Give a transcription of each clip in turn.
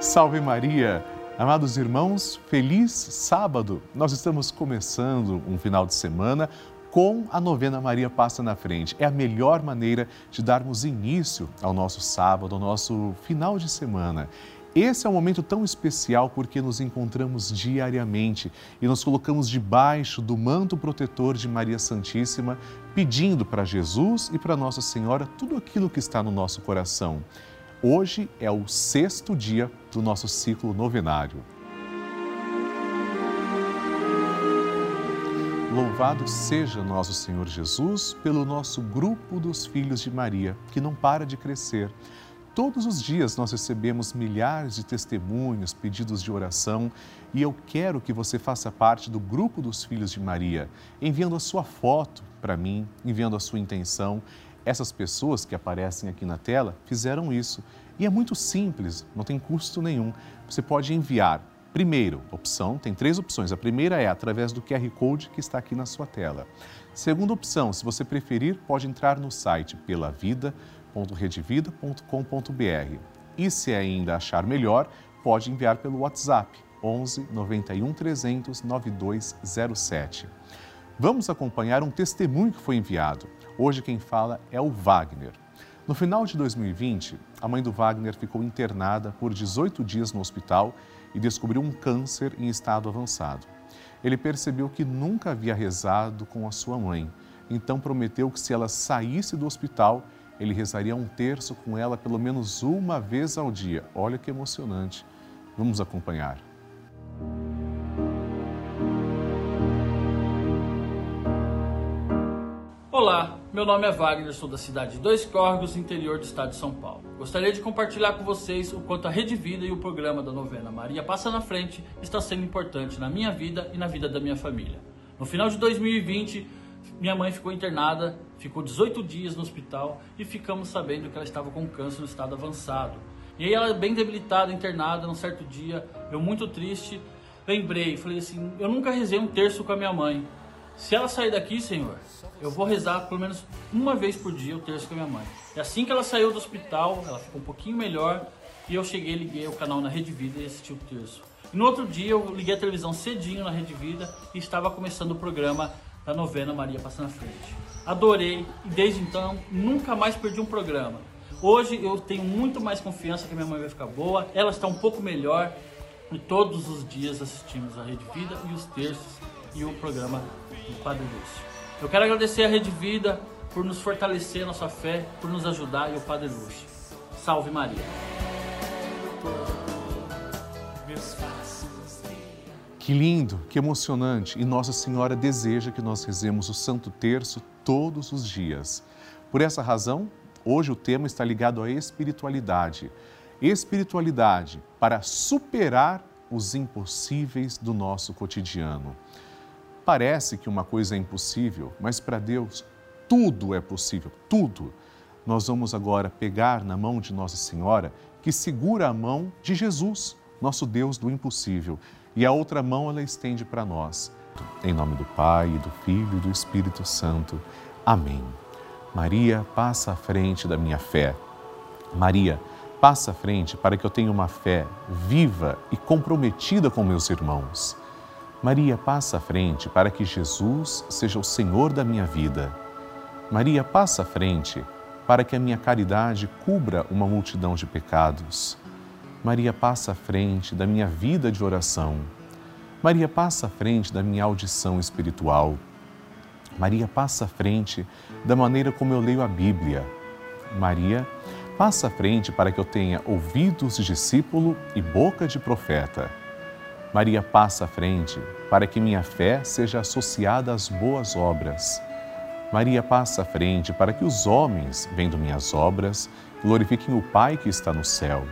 Salve Maria! Amados irmãos, feliz sábado! Nós estamos começando um final de semana com a novena Maria Passa na Frente. É a melhor maneira de darmos início ao nosso sábado, ao nosso final de semana. Esse é um momento tão especial porque nos encontramos diariamente e nos colocamos debaixo do manto protetor de Maria Santíssima, pedindo para Jesus e para Nossa Senhora tudo aquilo que está no nosso coração. Hoje é o sexto dia do nosso ciclo novenário. Louvado seja nosso Senhor Jesus pelo nosso grupo dos filhos de Maria, que não para de crescer. Todos os dias nós recebemos milhares de testemunhos, pedidos de oração e eu quero que você faça parte do grupo dos filhos de Maria, enviando a sua foto para mim, enviando a sua intenção essas pessoas que aparecem aqui na tela fizeram isso. E é muito simples, não tem custo nenhum. Você pode enviar. Primeiro, opção, tem três opções. A primeira é através do QR Code que está aqui na sua tela. Segunda opção, se você preferir, pode entrar no site pelavida.redevida.com.br. E se ainda achar melhor, pode enviar pelo WhatsApp 11 91 300 9207. Vamos acompanhar um testemunho que foi enviado. Hoje quem fala é o Wagner. No final de 2020, a mãe do Wagner ficou internada por 18 dias no hospital e descobriu um câncer em estado avançado. Ele percebeu que nunca havia rezado com a sua mãe, então prometeu que se ela saísse do hospital, ele rezaria um terço com ela pelo menos uma vez ao dia. Olha que emocionante. Vamos acompanhar. Olá, meu nome é Wagner, sou da cidade de Dois Córregos, interior do estado de São Paulo. Gostaria de compartilhar com vocês o quanto a Rede Vida e o programa da novena Maria Passa na Frente está sendo importante na minha vida e na vida da minha família. No final de 2020, minha mãe ficou internada, ficou 18 dias no hospital e ficamos sabendo que ela estava com câncer no estado avançado. E aí ela bem debilitada, internada, num certo dia, eu muito triste, lembrei, falei assim, eu nunca rezei um terço com a minha mãe. Se ela sair daqui, Senhor, eu vou rezar pelo menos uma vez por dia o terço com a minha mãe. E assim que ela saiu do hospital, ela ficou um pouquinho melhor e eu cheguei, liguei o canal na Rede Vida e assisti o terço. E no outro dia eu liguei a televisão cedinho na Rede Vida e estava começando o programa da novena Maria Passa na Frente. Adorei e desde então nunca mais perdi um programa. Hoje eu tenho muito mais confiança que minha mãe vai ficar boa, ela está um pouco melhor e todos os dias assistimos a Rede Vida e os terços e o programa do Padre Lúcio. Eu quero agradecer a Rede Vida por nos fortalecer nossa fé, por nos ajudar e o Padre Lúcio. Salve Maria! Que lindo, que emocionante! E Nossa Senhora deseja que nós rezemos o Santo Terço todos os dias. Por essa razão, hoje o tema está ligado à espiritualidade. Espiritualidade para superar os impossíveis do nosso cotidiano. Parece que uma coisa é impossível, mas para Deus tudo é possível, tudo. Nós vamos agora pegar na mão de Nossa Senhora, que segura a mão de Jesus, nosso Deus do impossível, e a outra mão ela estende para nós. Em nome do Pai, do Filho e do Espírito Santo. Amém. Maria, passa à frente da minha fé. Maria, passa à frente para que eu tenha uma fé viva e comprometida com meus irmãos. Maria, passa à frente para que Jesus seja o Senhor da minha vida. Maria, passa à frente para que a minha caridade cubra uma multidão de pecados. Maria, passa à frente da minha vida de oração. Maria, passa à frente da minha audição espiritual. Maria, passa à frente da maneira como eu leio a Bíblia. Maria, passa à frente para que eu tenha ouvidos de discípulo e boca de profeta. Maria passa à frente para que minha fé seja associada às boas obras. Maria passa à frente para que os homens, vendo minhas obras, glorifiquem o Pai que está no céu.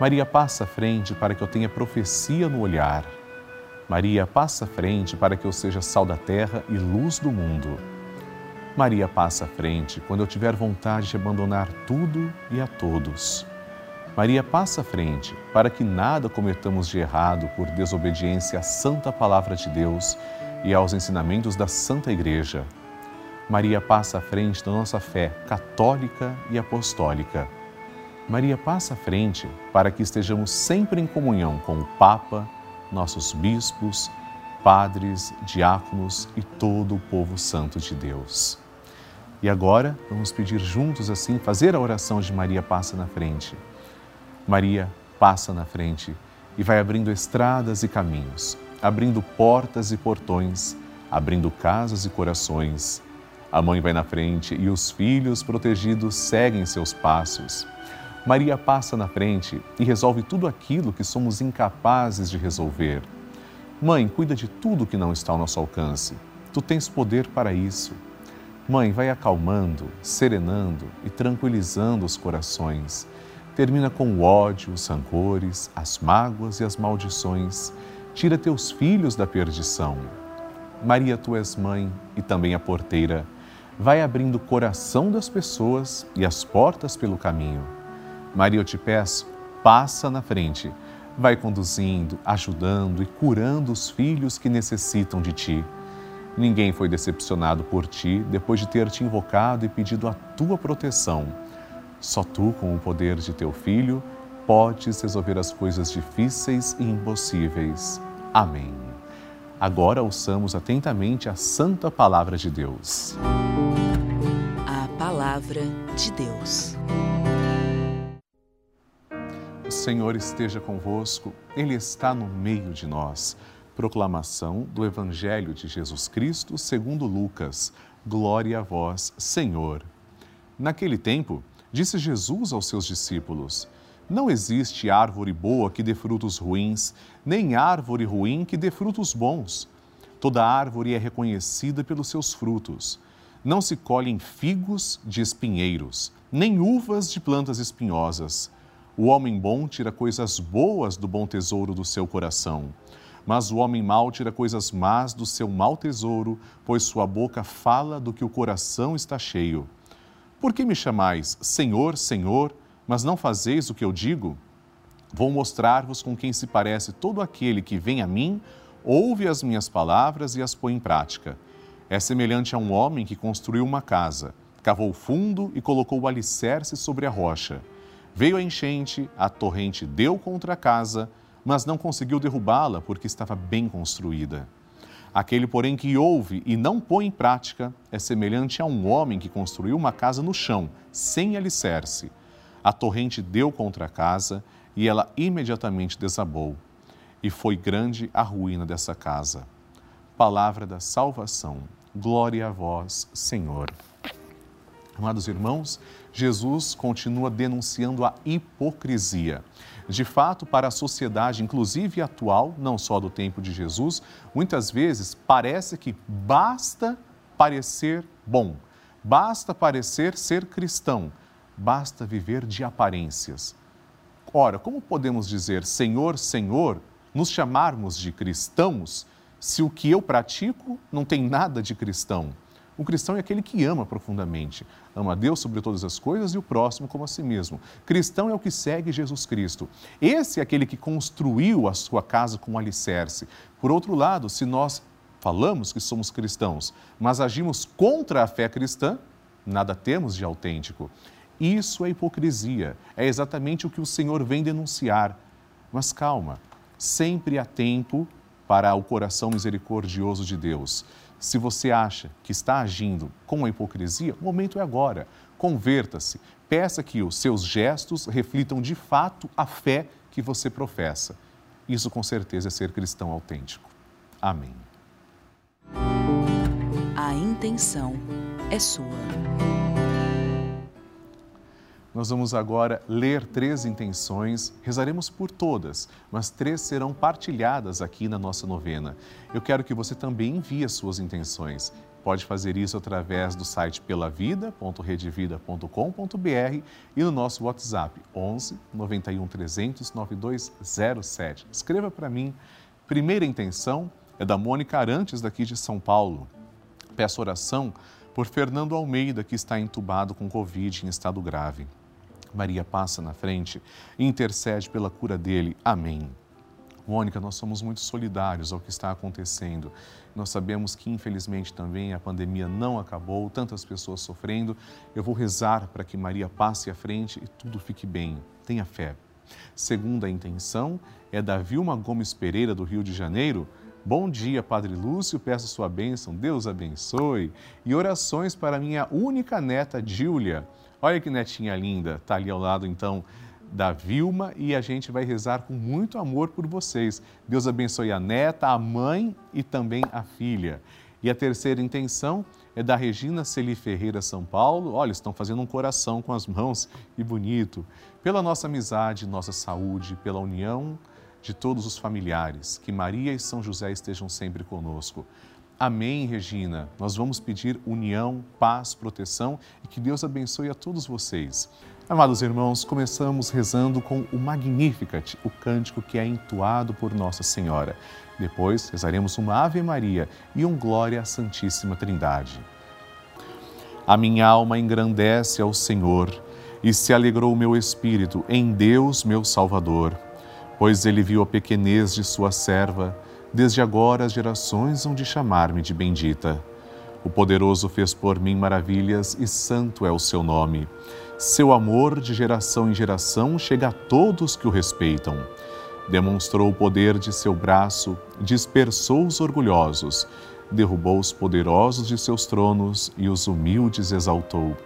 Maria passa à frente para que eu tenha profecia no olhar. Maria, passa à frente para que eu seja sal da terra e luz do mundo. Maria, passa à frente quando eu tiver vontade de abandonar tudo e a todos. Maria, passa à frente para que nada cometamos de errado por desobediência à santa palavra de Deus e aos ensinamentos da Santa Igreja. Maria passa à frente da nossa fé católica e apostólica. Maria passa à frente para que estejamos sempre em comunhão com o Papa, nossos bispos, padres, diáconos e todo o povo santo de Deus. E agora vamos pedir juntos assim, fazer a oração de Maria passa na frente. Maria passa na frente e vai abrindo estradas e caminhos, abrindo portas e portões, abrindo casas e corações. A mãe vai na frente e os filhos protegidos seguem seus passos. Maria passa na frente e resolve tudo aquilo que somos incapazes de resolver. Mãe, cuida de tudo que não está ao nosso alcance. Tu tens poder para isso. Mãe, vai acalmando, serenando e tranquilizando os corações. Termina com o ódio, os rancores, as mágoas e as maldições. Tira teus filhos da perdição. Maria, tu és mãe e também a porteira. Vai abrindo o coração das pessoas e as portas pelo caminho Maria, eu te peço, passa na frente, vai conduzindo, ajudando e curando os filhos que necessitam de ti. Ninguém foi decepcionado por ti depois de ter te invocado e pedido a tua proteção. Só tu, com o poder de teu filho, podes resolver as coisas difíceis e impossíveis. Amém. Agora ouçamos atentamente a santa palavra de Deus. A palavra de Deus. Senhor esteja convosco, Ele está no meio de nós. Proclamação do Evangelho de Jesus Cristo segundo Lucas. Glória a vós, Senhor. Naquele tempo, disse Jesus aos seus discípulos: Não existe árvore boa que dê frutos ruins, nem árvore ruim que dê frutos bons. Toda árvore é reconhecida pelos seus frutos. Não se colhem figos de espinheiros, nem uvas de plantas espinhosas. O homem bom tira coisas boas do bom tesouro do seu coração, mas o homem mau tira coisas más do seu mau tesouro, pois sua boca fala do que o coração está cheio. Por que me chamais Senhor, Senhor, mas não fazeis o que eu digo? Vou mostrar-vos com quem se parece todo aquele que vem a mim, ouve as minhas palavras e as põe em prática. É semelhante a um homem que construiu uma casa, cavou fundo e colocou o alicerce sobre a rocha. Veio a enchente, a torrente deu contra a casa, mas não conseguiu derrubá-la porque estava bem construída. Aquele, porém, que ouve e não põe em prática é semelhante a um homem que construiu uma casa no chão, sem alicerce. A torrente deu contra a casa e ela imediatamente desabou. E foi grande a ruína dessa casa. Palavra da salvação. Glória a vós, Senhor. Amados irmãos, Jesus continua denunciando a hipocrisia. De fato, para a sociedade, inclusive atual, não só do tempo de Jesus, muitas vezes parece que basta parecer bom, basta parecer ser cristão, basta viver de aparências. Ora, como podemos dizer Senhor, Senhor, nos chamarmos de cristãos, se o que eu pratico não tem nada de cristão? O cristão é aquele que ama profundamente, ama a Deus sobre todas as coisas e o próximo como a si mesmo. Cristão é o que segue Jesus Cristo. Esse é aquele que construiu a sua casa com um alicerce. Por outro lado, se nós falamos que somos cristãos, mas agimos contra a fé cristã, nada temos de autêntico. Isso é hipocrisia. É exatamente o que o Senhor vem denunciar. Mas calma, sempre há tempo para o coração misericordioso de Deus. Se você acha que está agindo com a hipocrisia, o momento é agora. Converta-se. Peça que os seus gestos reflitam de fato a fé que você professa. Isso com certeza é ser cristão autêntico. Amém. A intenção é sua. Nós vamos agora ler três intenções, rezaremos por todas, mas três serão partilhadas aqui na nossa novena. Eu quero que você também envie as suas intenções. Pode fazer isso através do site pelavida.redevida.com.br e no nosso WhatsApp 11 91 300 9207. Escreva para mim, Primeira intenção é da Mônica Arantes, daqui de São Paulo. Peço oração por Fernando Almeida, que está entubado com Covid em estado grave. Maria passa na frente e intercede pela cura dele. Amém. Mônica, nós somos muito solidários ao que está acontecendo. Nós sabemos que, infelizmente, também a pandemia não acabou, tantas pessoas sofrendo. Eu vou rezar para que Maria passe à frente e tudo fique bem. Tenha fé. Segunda intenção é da Vilma Gomes Pereira, do Rio de Janeiro. Bom dia, Padre Lúcio, peço sua bênção, Deus abençoe. E orações para minha única neta, Júlia. Olha que netinha linda, está ali ao lado, então, da Vilma e a gente vai rezar com muito amor por vocês. Deus abençoe a neta, a mãe e também a filha. E a terceira intenção é da Regina Celi Ferreira São Paulo. Olha, estão fazendo um coração com as mãos e bonito. Pela nossa amizade, nossa saúde, pela união de todos os familiares, que Maria e São José estejam sempre conosco. Amém, Regina. Nós vamos pedir união, paz, proteção e que Deus abençoe a todos vocês. Amados irmãos, começamos rezando com o Magnificat, o cântico que é entoado por Nossa Senhora. Depois rezaremos uma Ave Maria e um Glória à Santíssima Trindade. A minha alma engrandece ao Senhor e se alegrou o meu espírito em Deus, meu Salvador, pois ele viu a pequenez de sua serva. Desde agora as gerações hão de chamar-me de bendita. O poderoso fez por mim maravilhas e santo é o seu nome. Seu amor de geração em geração chega a todos que o respeitam. Demonstrou o poder de seu braço, dispersou os orgulhosos, derrubou os poderosos de seus tronos e os humildes exaltou.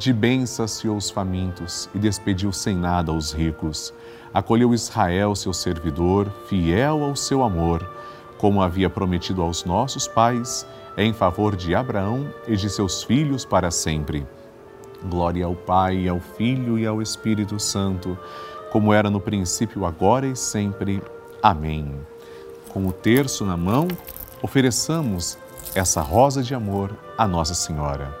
De bem saciou os famintos e despediu sem nada os ricos. Acolheu Israel, seu servidor, fiel ao seu amor, como havia prometido aos nossos pais, em favor de Abraão e de seus filhos para sempre. Glória ao Pai, ao Filho e ao Espírito Santo, como era no princípio, agora e sempre. Amém. Com o terço na mão, ofereçamos essa rosa de amor à Nossa Senhora.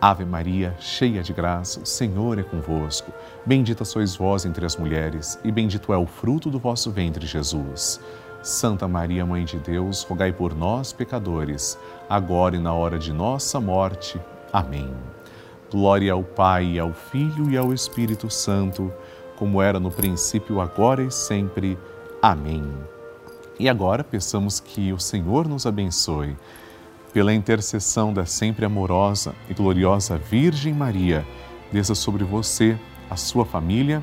Ave Maria, cheia de graça, o Senhor é convosco. Bendita sois vós entre as mulheres, e bendito é o fruto do vosso ventre, Jesus. Santa Maria, Mãe de Deus, rogai por nós, pecadores, agora e na hora de nossa morte. Amém. Glória ao Pai, ao Filho e ao Espírito Santo, como era no princípio, agora e sempre. Amém. E agora peçamos que o Senhor nos abençoe. Pela intercessão da sempre amorosa e gloriosa Virgem Maria, desça sobre você, a sua família,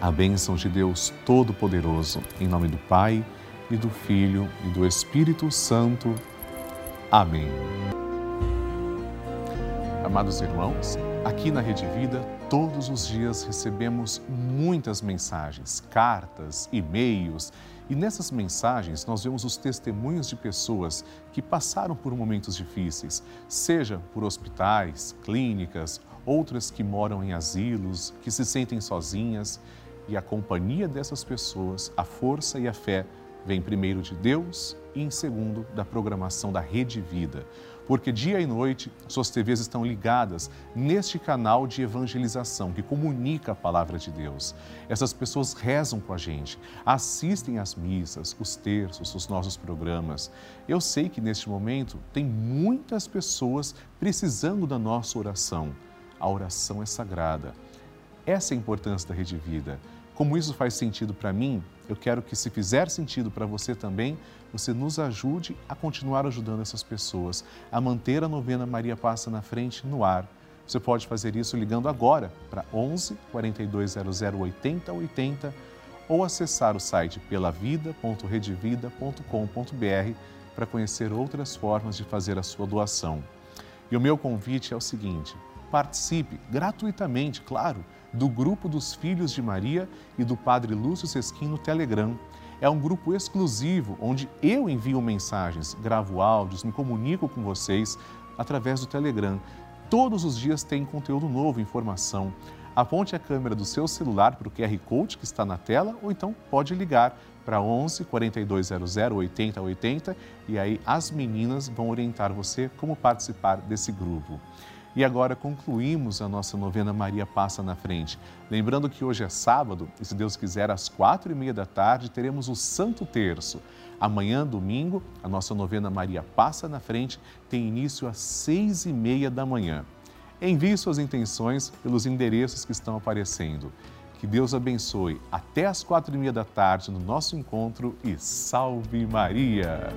a bênção de Deus Todo-Poderoso, em nome do Pai, e do Filho e do Espírito Santo. Amém. Amados irmãos, aqui na Rede Vida, todos os dias recebemos muitas mensagens, cartas, e-mails, e nessas mensagens nós vemos os testemunhos de pessoas que passaram por momentos difíceis, seja por hospitais, clínicas, outras que moram em asilos, que se sentem sozinhas, e a companhia dessas pessoas, a força e a fé vem primeiro de Deus e em segundo da programação da Rede Vida porque dia e noite suas TVs estão ligadas neste canal de evangelização que comunica a palavra de Deus. Essas pessoas rezam com a gente, assistem às missas, os terços, os nossos programas. Eu sei que neste momento tem muitas pessoas precisando da nossa oração. A oração é sagrada. Essa é a importância da Rede Vida. Como isso faz sentido para mim, eu quero que, se fizer sentido para você também, você nos ajude a continuar ajudando essas pessoas, a manter a novena Maria Passa na Frente no ar. Você pode fazer isso ligando agora para 11 4200 80 80 ou acessar o site pelavida.redevida.com.br para conhecer outras formas de fazer a sua doação. E o meu convite é o seguinte: participe gratuitamente, claro do grupo dos Filhos de Maria e do Padre Lúcio Sesquim no Telegram. É um grupo exclusivo onde eu envio mensagens, gravo áudios, me comunico com vocês através do Telegram. Todos os dias tem conteúdo novo, informação. Aponte a câmera do seu celular para o QR Code que está na tela ou então pode ligar para 11 4200 8080 e aí as meninas vão orientar você como participar desse grupo. E agora concluímos a nossa novena Maria Passa na Frente. Lembrando que hoje é sábado e, se Deus quiser, às quatro e meia da tarde teremos o Santo Terço. Amanhã, domingo, a nossa novena Maria Passa na Frente tem início às seis e meia da manhã. Envie suas intenções pelos endereços que estão aparecendo. Que Deus abençoe. Até às quatro e meia da tarde no nosso encontro e salve Maria!